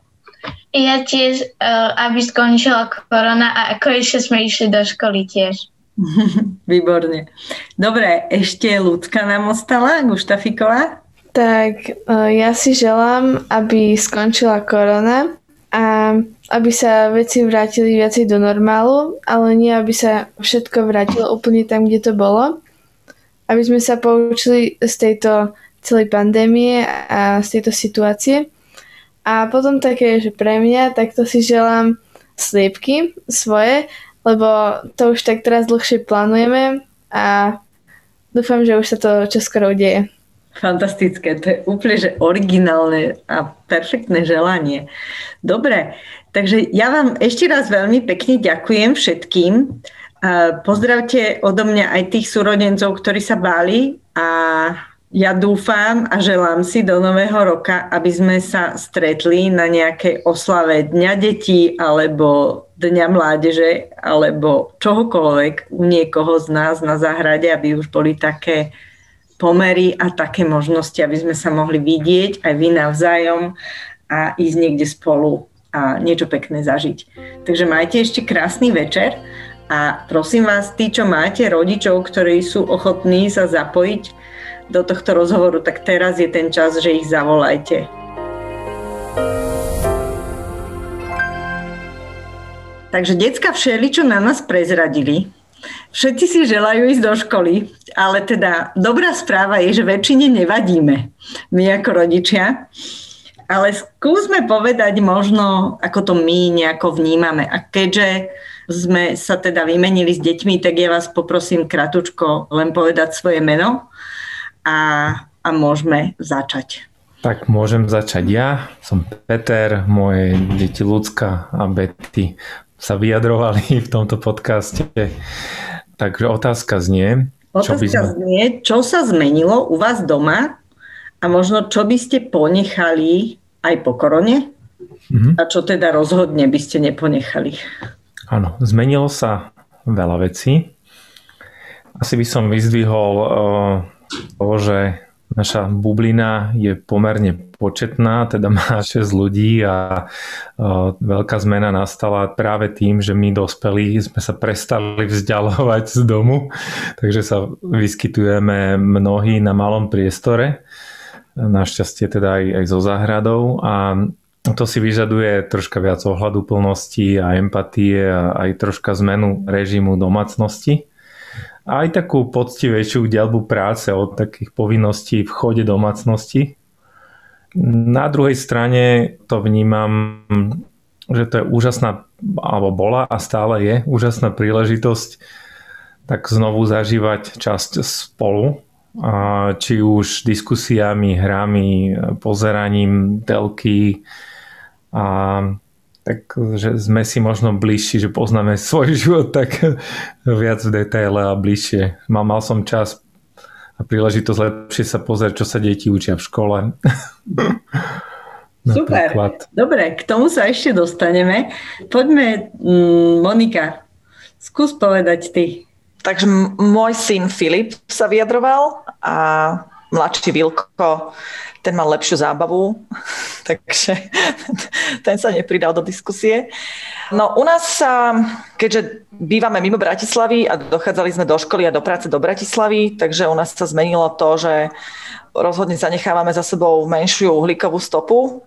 Speaker 5: Ja tiež, uh, aby skončila korona a ako ešte sme išli do školy tiež. <laughs>
Speaker 2: Výborne. Dobre, ešte ľudská nám ostala, Guštafiková.
Speaker 9: Tak uh, ja si želám, aby skončila korona a aby sa veci vrátili viacej do normálu, ale nie aby sa všetko vrátilo úplne tam, kde to bolo. Aby sme sa poučili z tejto celej pandémie a z tejto situácie a potom také, že pre mňa, tak to si želám sliepky svoje, lebo to už tak teraz dlhšie plánujeme a dúfam, že už sa to čoskoro udeje.
Speaker 2: Fantastické, to je úplne že originálne a perfektné želanie. Dobre, takže ja vám ešte raz veľmi pekne ďakujem všetkým. Pozdravte odo mňa aj tých súrodencov, ktorí sa báli a ja dúfam a želám si do nového roka, aby sme sa stretli na nejakej oslave Dňa detí alebo Dňa mládeže alebo čohokoľvek u niekoho z nás na záhrade, aby už boli také pomery a také možnosti, aby sme sa mohli vidieť aj vy navzájom a ísť niekde spolu a niečo pekné zažiť. Takže majte ešte krásny večer a prosím vás, tí, čo máte rodičov, ktorí sú ochotní sa zapojiť do tohto rozhovoru, tak teraz je ten čas, že ich zavolajte. Takže decka všeli, čo na nás prezradili. Všetci si želajú ísť do školy, ale teda dobrá správa je, že väčšine nevadíme my ako rodičia. Ale skúsme povedať možno, ako to my nejako vnímame. A keďže sme sa teda vymenili s deťmi, tak ja vás poprosím kratučko len povedať svoje meno a, a môžeme začať.
Speaker 10: Tak môžem začať ja. Som Peter, moje deti Lucka a Betty sa vyjadrovali <laughs> v tomto podcaste. Takže otázka znie.
Speaker 2: Otázka čo by sme... znie, čo sa zmenilo u vás doma a možno čo by ste ponechali aj po korone mm-hmm. a čo teda rozhodne by ste neponechali.
Speaker 10: Áno, zmenilo sa veľa vecí Asi by som vyzdvihol to, že naša bublina je pomerne početná, teda <laughs> má 6 ľudí a veľká zmena nastala práve tým, že my dospelí sme sa prestali vzdialovať z domu, takže sa vyskytujeme mnohí na malom priestore, našťastie teda aj, aj so záhradou a to si vyžaduje troška viac ohľadu plnosti a empatie a aj troška zmenu režimu domácnosti aj takú poctivejšiu dielbu práce od takých povinností v chode domácnosti. Na druhej strane to vnímam, že to je úžasná, alebo bola a stále je úžasná príležitosť tak znovu zažívať časť spolu, či už diskusiami, hrami, pozeraním telky a tak že sme si možno bližší, že poznáme svoj <laughs> život tak viac v detaile a bližšie. Mal, mal som čas a príležitosť lepšie sa pozrieť, čo sa deti učia v škole. <laughs>
Speaker 2: Super. Dobre, k tomu sa ešte dostaneme. Poďme, mm, Monika, skús povedať ty.
Speaker 11: Takže môj syn Filip sa vyjadroval a mladší Vilko ten mal lepšiu zábavu, <laughs> takže ten sa nepridal do diskusie. No u nás sa, keďže bývame mimo Bratislavy a dochádzali sme do školy a do práce do Bratislavy, takže u nás sa zmenilo to, že rozhodne zanechávame za sebou menšiu uhlíkovú stopu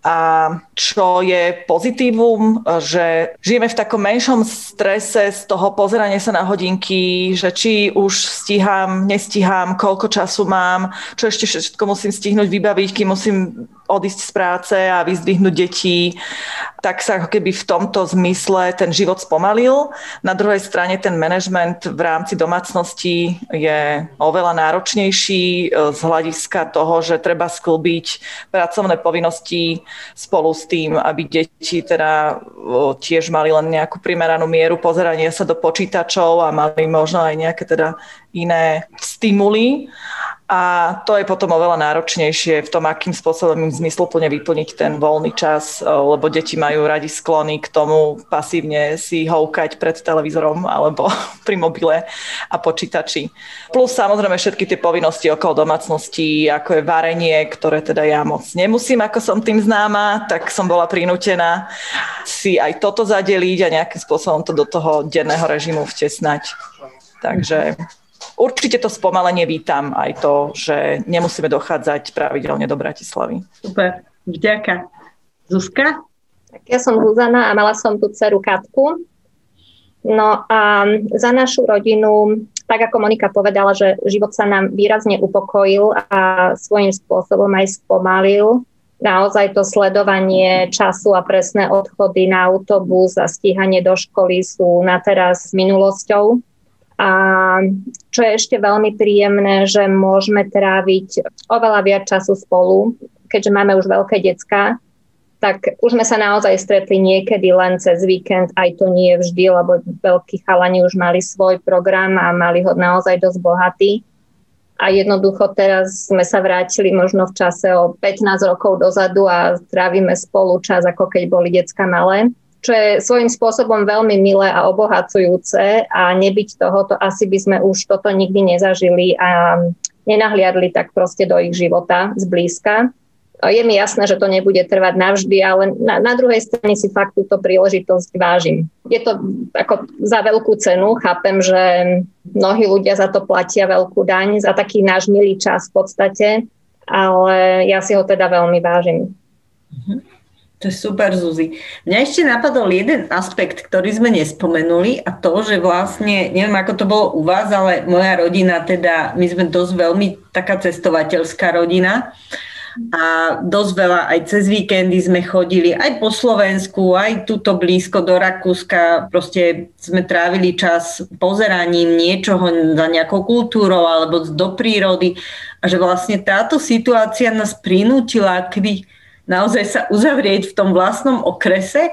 Speaker 11: a čo je pozitívum, že žijeme v takom menšom strese z toho pozerania sa na hodinky, že či už stíham, nestíham, koľko času mám, čo ešte všetko musím stihnúť vybaviť, kým musím odísť z práce a vyzdvihnúť deti, tak sa ako keby v tomto zmysle ten život spomalil. Na druhej strane ten manažment v rámci domácnosti je oveľa náročnejší e, z hľadiska toho, že treba sklbiť pracovné povinnosti spolu s tým, aby deti teda tiež mali len nejakú primeranú mieru pozerania sa do počítačov a mali možno aj nejaké teda iné stimuly. A to je potom oveľa náročnejšie v tom, akým spôsobom im zmysluplne vyplniť ten voľný čas, lebo deti majú radi sklony k tomu pasívne si houkať pred televízorom alebo <laughs> pri mobile a počítači. Plus samozrejme všetky tie povinnosti okolo domácnosti, ako je varenie, ktoré teda ja moc nemusím, ako som tým známa, tak som bola prinútená si aj toto zadeliť a nejakým spôsobom to do toho denného režimu vtesnať. Takže určite to spomalenie vítam aj to, že nemusíme dochádzať pravidelne do Bratislavy.
Speaker 2: Super, vďaka. Zuzka?
Speaker 12: Tak ja som Zuzana a mala som tu dceru Katku. No a za našu rodinu, tak ako Monika povedala, že život sa nám výrazne upokojil a svojím spôsobom aj spomalil. Naozaj to sledovanie času a presné odchody na autobus a stíhanie do školy sú na teraz s minulosťou. A čo je ešte veľmi príjemné, že môžeme tráviť oveľa viac času spolu, keďže máme už veľké decka, tak už sme sa naozaj stretli niekedy len cez víkend, aj to nie vždy, lebo veľkí chalani už mali svoj program a mali ho naozaj dosť bohatý. A jednoducho teraz sme sa vrátili možno v čase o 15 rokov dozadu a trávime spolu čas, ako keď boli decka malé čo je svojím spôsobom veľmi milé a obohacujúce a nebyť toho, to asi by sme už toto nikdy nezažili a nenahliadli tak proste do ich života zblízka. Je mi jasné, že to nebude trvať navždy, ale na, na druhej strane si fakt túto príležitosť vážim. Je to ako za veľkú cenu, chápem, že mnohí ľudia za to platia veľkú daň, za taký náš milý čas v podstate, ale ja si ho teda veľmi vážim.
Speaker 2: Mm-hmm. To je super, Zuzi. Mňa ešte napadol jeden aspekt, ktorý sme nespomenuli a to, že vlastne, neviem ako to bolo u vás, ale moja rodina, teda my sme dosť veľmi taká cestovateľská rodina a dosť veľa aj cez víkendy sme chodili aj po Slovensku, aj tuto blízko do Rakúska. Proste sme trávili čas pozeraním niečoho za nejakou kultúrou alebo do prírody a že vlastne táto situácia nás prinútila keby naozaj sa uzavrieť v tom vlastnom okrese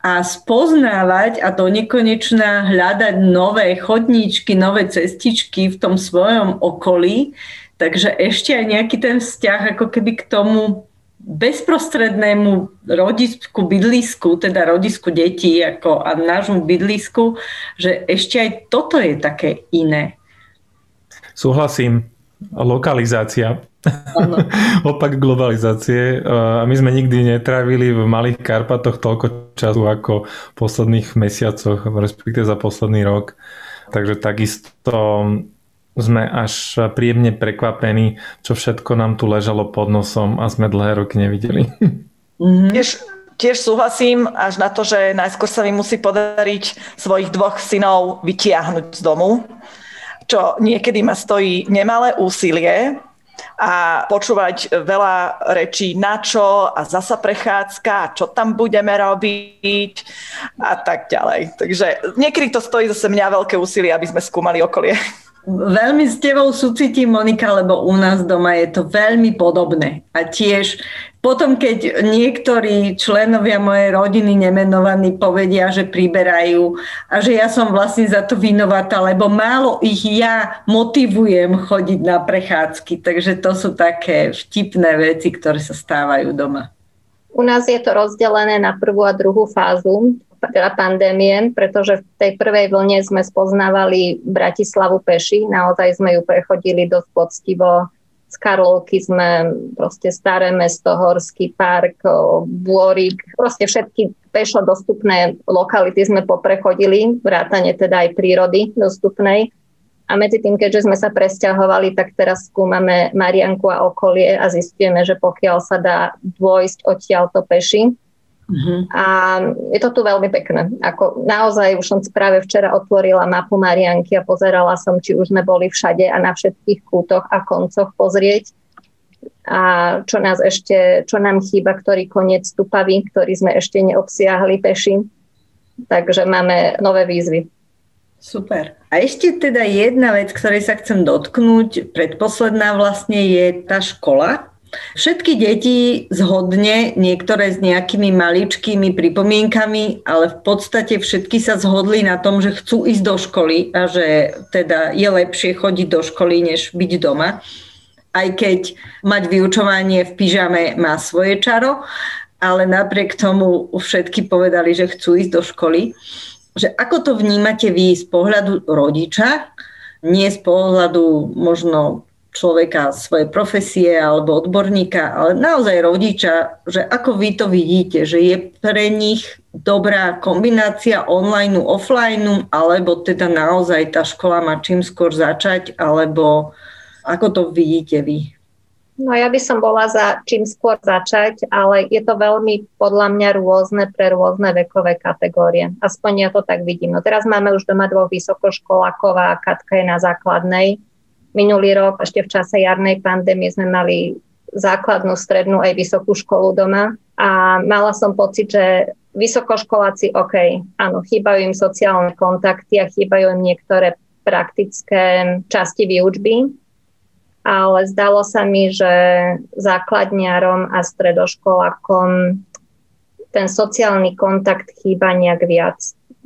Speaker 2: a spoznávať a do nekonečná hľadať nové chodníčky, nové cestičky v tom svojom okolí. Takže ešte aj nejaký ten vzťah ako keby k tomu bezprostrednému rodisku, bydlisku, teda rodisku detí ako a nášmu bydlisku, že ešte aj toto je také iné.
Speaker 10: Súhlasím. Lokalizácia. <laughs> Opak globalizácie. A my sme nikdy netravili v Malých Karpatoch toľko času ako v posledných mesiacoch, respektíve za posledný rok. Takže takisto sme až príjemne prekvapení, čo všetko nám tu ležalo pod nosom a sme dlhé roky nevideli.
Speaker 11: Mm-hmm. Tiež, tiež súhlasím až na to, že najskôr sa mi musí podariť svojich dvoch synov vytiahnuť z domu, čo niekedy ma stojí nemalé úsilie, a počúvať veľa rečí na čo a zasa prechádzka, čo tam budeme robiť a tak ďalej. Takže niekedy to stojí zase mňa veľké úsilie, aby sme skúmali okolie.
Speaker 2: Veľmi s tebou súcitím, Monika, lebo u nás doma je to veľmi podobné. A tiež potom, keď niektorí členovia mojej rodiny nemenovaní povedia, že priberajú a že ja som vlastne za to vinovatá, lebo málo ich ja motivujem chodiť na prechádzky. Takže to sú také vtipné veci, ktoré sa stávajú doma.
Speaker 12: U nás je to rozdelené na prvú a druhú fázu teda pandémie, pretože v tej prvej vlne sme spoznávali Bratislavu peši, naozaj sme ju prechodili dosť poctivo. Z Karlovky sme proste staré mesto, Horský park, Bôrik, proste všetky pešo dostupné lokality sme poprechodili, vrátane teda aj prírody dostupnej. A medzi tým, keďže sme sa presťahovali, tak teraz skúmame Marianku a okolie a zistíme, že pokiaľ sa dá dôjsť odtiaľto peši, Uh-huh. A je to tu veľmi pekné. Ako naozaj už som práve včera otvorila mapu Marianky a pozerala som, či už sme boli všade a na všetkých kútoch a koncoch pozrieť. A čo nás ešte, čo nám chýba, ktorý koniec stupavý, ktorý sme ešte neobsiahli peši. Takže máme nové výzvy.
Speaker 2: Super. A ešte teda jedna vec, ktorej sa chcem dotknúť, predposledná vlastne je tá škola, Všetky deti zhodne, niektoré s nejakými maličkými pripomienkami, ale v podstate všetky sa zhodli na tom, že chcú ísť do školy a že teda je lepšie chodiť do školy, než byť doma. Aj keď mať vyučovanie v pyžame má svoje čaro, ale napriek tomu všetky povedali, že chcú ísť do školy. Že ako to vnímate vy z pohľadu rodiča, nie z pohľadu možno človeka, svoje profesie alebo odborníka, ale naozaj rodiča, že ako vy to vidíte, že je pre nich dobrá kombinácia online, offline, alebo teda naozaj tá škola má čím skôr začať, alebo ako to vidíte vy?
Speaker 12: No ja by som bola za čím skôr začať, ale je to veľmi podľa mňa rôzne pre rôzne vekové kategórie. Aspoň ja to tak vidím. No teraz máme už doma dvoch vysokoškolákov a Katka je na základnej Minulý rok, ešte v čase jarnej pandémie, sme mali základnú, strednú aj vysokú školu doma a mala som pocit, že vysokoškoláci, OK, áno, chýbajú im sociálne kontakty a chýbajú im niektoré praktické časti výučby, ale zdalo sa mi, že základňarom a stredoškolákom ten sociálny kontakt chýba nejak viac.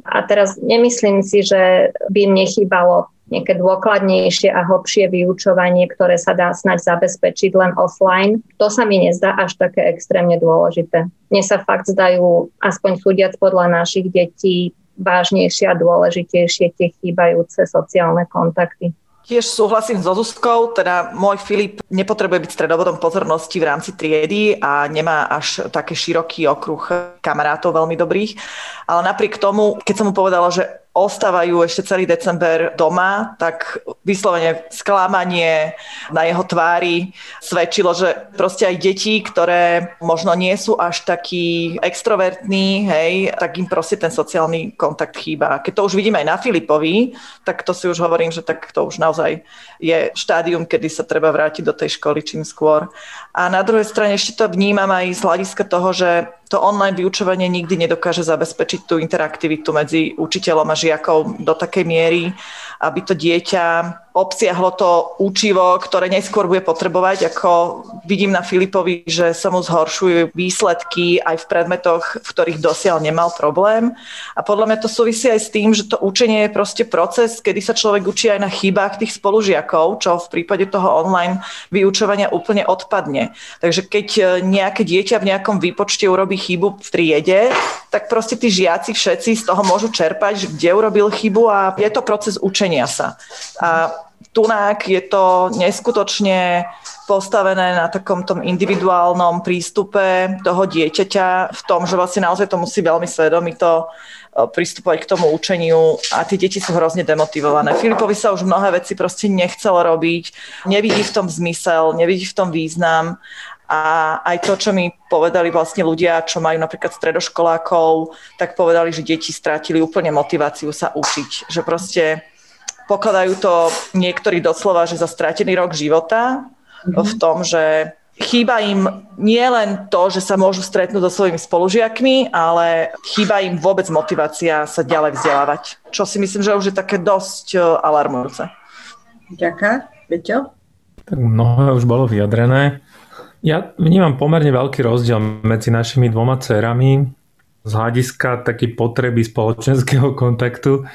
Speaker 12: A teraz nemyslím si, že by mne chýbalo nejaké dôkladnejšie a hlbšie vyučovanie, ktoré sa dá snať zabezpečiť len offline. To sa mi nezdá až také extrémne dôležité. Mne sa fakt zdajú, aspoň súdiac podľa našich detí, vážnejšie a dôležitejšie tie chýbajúce sociálne kontakty.
Speaker 11: Tiež súhlasím so Zuzkou, teda môj Filip nepotrebuje byť stredobodom pozornosti v rámci triedy a nemá až taký široký okruh kamarátov veľmi dobrých. Ale napriek tomu, keď som mu povedala, že ostávajú ešte celý december doma, tak vyslovene sklamanie na jeho tvári svedčilo, že proste aj deti, ktoré možno nie sú až takí extrovertní, hej, tak im proste ten sociálny kontakt chýba. Keď to už vidíme aj na Filipovi, tak to si už hovorím, že tak to už naozaj je štádium, kedy sa treba vrátiť do tej školy čím skôr. A na druhej strane ešte to vnímam aj z hľadiska toho, že to online vyučovanie nikdy nedokáže zabezpečiť tú interaktivitu medzi učiteľom a žiakom do takej miery, aby to dieťa obsiahlo to učivo, ktoré neskôr bude potrebovať, ako vidím na Filipovi, že sa mu zhoršujú výsledky aj v predmetoch, v ktorých dosiaľ nemal problém. A podľa mňa to súvisí aj s tým, že to učenie je proste proces, kedy sa človek učí aj na chybách tých spolužiakov, čo v prípade toho online vyučovania úplne odpadne. Takže keď nejaké dieťa v nejakom výpočte urobí chybu v triede, tak proste tí žiaci všetci z toho môžu čerpať, kde urobil chybu a je to proces učenia sa. A tunák je to neskutočne postavené na takom tom individuálnom prístupe toho dieťaťa v tom, že vlastne naozaj to musí veľmi svedomito e, pristupovať k tomu učeniu a tie deti sú hrozne demotivované. Filipovi sa už mnohé veci proste nechcelo robiť, nevidí v tom zmysel, nevidí v tom význam a aj to, čo mi povedali vlastne ľudia, čo majú napríklad stredoškolákov, tak povedali, že deti strátili úplne motiváciu sa učiť. Že proste Pokladajú to niektorí doslova, že za stratený rok života mm-hmm. v tom, že chýba im nie len to, že sa môžu stretnúť so svojimi spolužiakmi, ale chýba im vôbec motivácia sa ďalej vzdelávať. Čo si myslím, že už je také dosť e, alarmujúce.
Speaker 2: Ďakujem. Peťo?
Speaker 10: Tak mnohé už bolo vyjadrené. Ja vnímam pomerne veľký rozdiel medzi našimi dvoma dcerami z hľadiska takej potreby spoločenského kontaktu.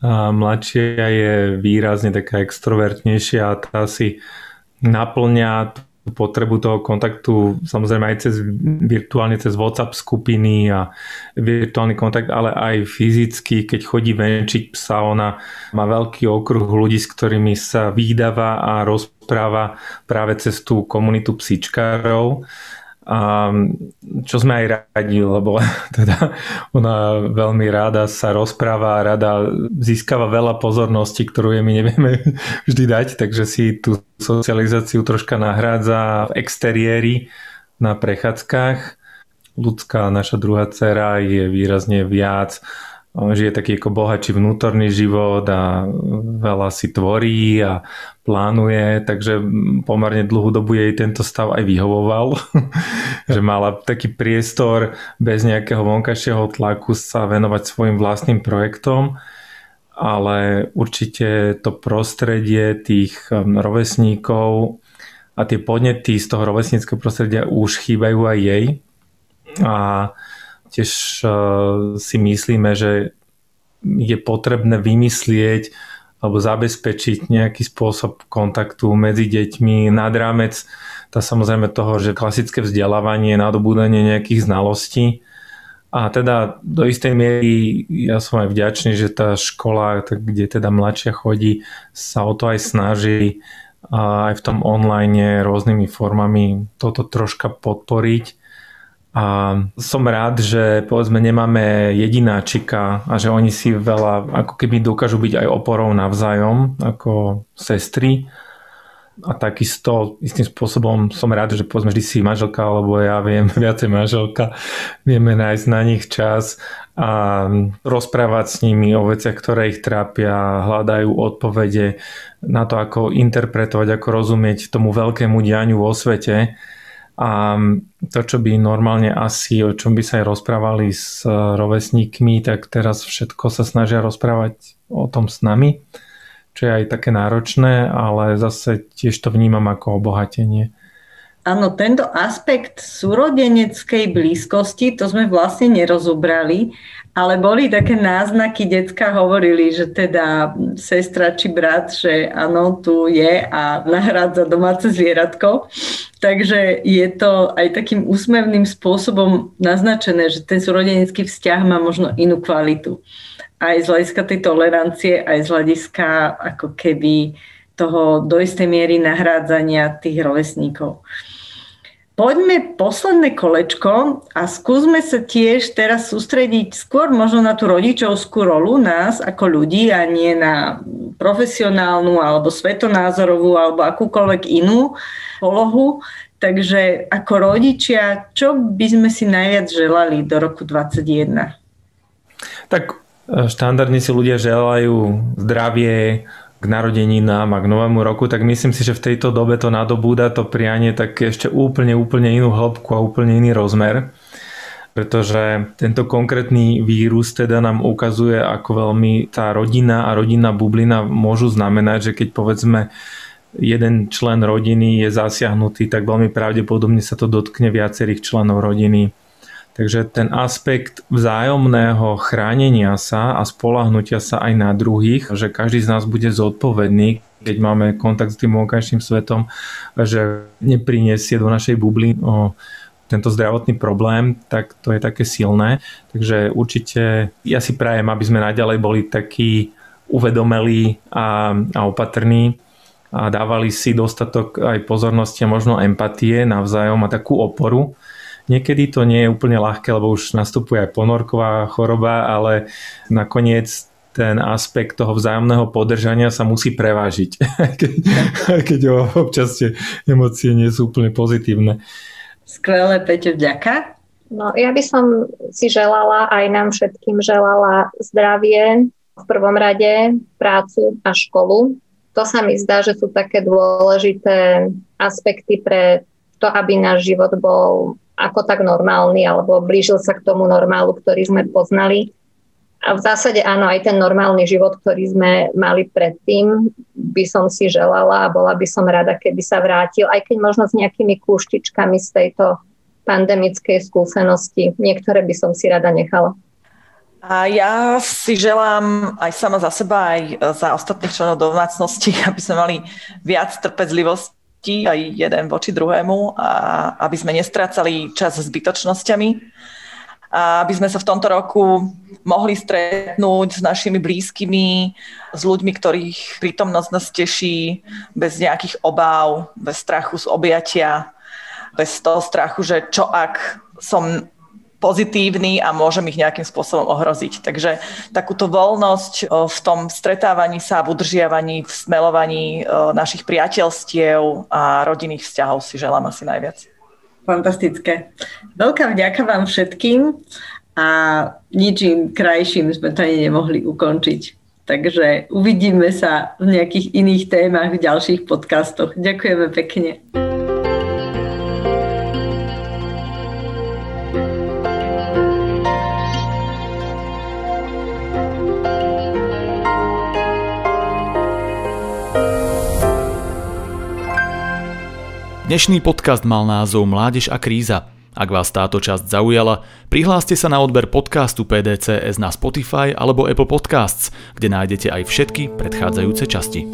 Speaker 10: A mladšia je výrazne taká extrovertnejšia a tá si naplňa potrebu toho kontaktu samozrejme aj cez virtuálne cez WhatsApp skupiny a virtuálny kontakt, ale aj fyzicky, keď chodí venčiť psa, ona má veľký okruh ľudí, s ktorými sa vydáva a rozpráva práve cez tú komunitu psičkárov a čo sme aj radi, lebo <laughs> teda ona veľmi rada sa rozpráva rada získava veľa pozornosti, ktorú je my nevieme <laughs> vždy dať, takže si tú socializáciu troška nahrádza v exteriéri na prechádzkach. Ľudská, naša druhá dcera, je výrazne viac žije taký ako bohatší vnútorný život a veľa si tvorí a plánuje, takže pomerne dlhú dobu jej tento stav aj vyhovoval, <laughs> že mala taký priestor bez nejakého vonkajšieho tlaku sa venovať svojim vlastným projektom, ale určite to prostredie tých um, rovesníkov a tie podnety z toho rovesníckého prostredia už chýbajú aj jej. A tiež uh, si myslíme, že je potrebné vymyslieť alebo zabezpečiť nejaký spôsob kontaktu medzi deťmi nad rámec tá samozrejme toho, že klasické vzdelávanie, nadobúdanie nejakých znalostí. A teda do istej miery ja som aj vďačný, že tá škola, kde teda mladšia chodí, sa o to aj snaží aj v tom online rôznymi formami toto troška podporiť a som rád, že povedzme nemáme jedináčika a že oni si veľa ako keby dokážu byť aj oporou navzájom ako sestry. A takisto istým spôsobom som rád, že povedzme vždy si manželka, alebo ja viem <laughs> viacej manželka, vieme nájsť na nich čas a rozprávať s nimi o veciach, ktoré ich trápia, hľadajú odpovede na to, ako interpretovať, ako rozumieť tomu veľkému dianiu vo svete a to, čo by normálne asi, o čom by sa aj rozprávali s e, rovesníkmi, tak teraz všetko sa snažia rozprávať o tom s nami, čo je aj také náročné, ale zase tiež to vnímam ako obohatenie.
Speaker 2: Áno, tento aspekt súrodeneckej blízkosti, to sme vlastne nerozobrali, ale boli také náznaky, decka hovorili, že teda sestra či brat, že áno, tu je a nahrádza domáce zvieratko. Takže je to aj takým úsmevným spôsobom naznačené, že ten súrodenecký vzťah má možno inú kvalitu. Aj z hľadiska tej tolerancie, aj z hľadiska ako keby toho do istej miery nahrádzania tých rovesníkov. Poďme posledné kolečko a skúsme sa tiež teraz sústrediť skôr možno na tú rodičovskú rolu nás ako ľudí a nie na profesionálnu alebo svetonázorovú alebo akúkoľvek inú polohu. Takže ako rodičia, čo by sme si najviac želali do roku 2021?
Speaker 10: Tak e, štandardne si ľudia želajú zdravie, k narodeninám a k novému roku, tak myslím si, že v tejto dobe to nadobúda to prianie tak ešte úplne, úplne inú hĺbku a úplne iný rozmer. pretože tento konkrétny vírus teda nám ukazuje, ako veľmi tá rodina a rodinná bublina môžu znamenať, že keď povedzme jeden člen rodiny je zasiahnutý, tak veľmi pravdepodobne sa to dotkne viacerých členov rodiny. Takže ten aspekt vzájomného chránenia sa a spolahnutia sa aj na druhých, že každý z nás bude zodpovedný, keď máme kontakt s tým vonkajším svetom, že nepriniesie do našej bubly tento zdravotný problém, tak to je také silné. Takže určite ja si prajem, aby sme naďalej boli takí uvedomelí a, a opatrní a dávali si dostatok aj pozornosti a možno empatie navzájom a takú oporu. Niekedy to nie je úplne ľahké, lebo už nastupuje aj ponorková choroba, ale nakoniec ten aspekt toho vzájomného podržania sa musí prevážiť, <laughs> keď, keď občas tie emócie nie sú úplne pozitívne.
Speaker 2: Skvelé, Peťo, vďaka.
Speaker 12: No, ja by som si želala, aj nám všetkým želala zdravie, v prvom rade prácu a školu. To sa mi zdá, že sú také dôležité aspekty pre to, aby náš život bol ako tak normálny alebo blížil sa k tomu normálu, ktorý sme poznali. A v zásade áno, aj ten normálny život, ktorý sme mali predtým, by som si želala a bola by som rada, keby sa vrátil, aj keď možno s nejakými kúštičkami z tejto pandemickej skúsenosti. Niektoré by som si rada nechala.
Speaker 11: A ja si želám aj sama za seba, aj za ostatných členov domácnosti, <laughs> aby sme mali viac trpezlivosti aj jeden voči druhému a aby sme nestrácali čas zbytočnosťami a aby sme sa v tomto roku mohli stretnúť s našimi blízkymi, s ľuďmi, ktorých prítomnosť nás teší, bez nejakých obáv, bez strachu z objatia, bez toho strachu, že čo ak som pozitívny a môžem ich nejakým spôsobom ohroziť. Takže takúto voľnosť v tom stretávaní sa, v udržiavaní, v smelovaní našich priateľstiev a rodinných vzťahov si želám asi najviac.
Speaker 2: Fantastické. Veľká vďaka vám všetkým a ničím krajším sme to ani nemohli ukončiť. Takže uvidíme sa v nejakých iných témach v ďalších podcastoch. Ďakujeme pekne.
Speaker 1: Dnešný podcast mal názov Mládež a kríza. Ak vás táto časť zaujala, prihláste sa na odber podcastu PDCS na Spotify alebo Apple Podcasts, kde nájdete aj všetky predchádzajúce časti.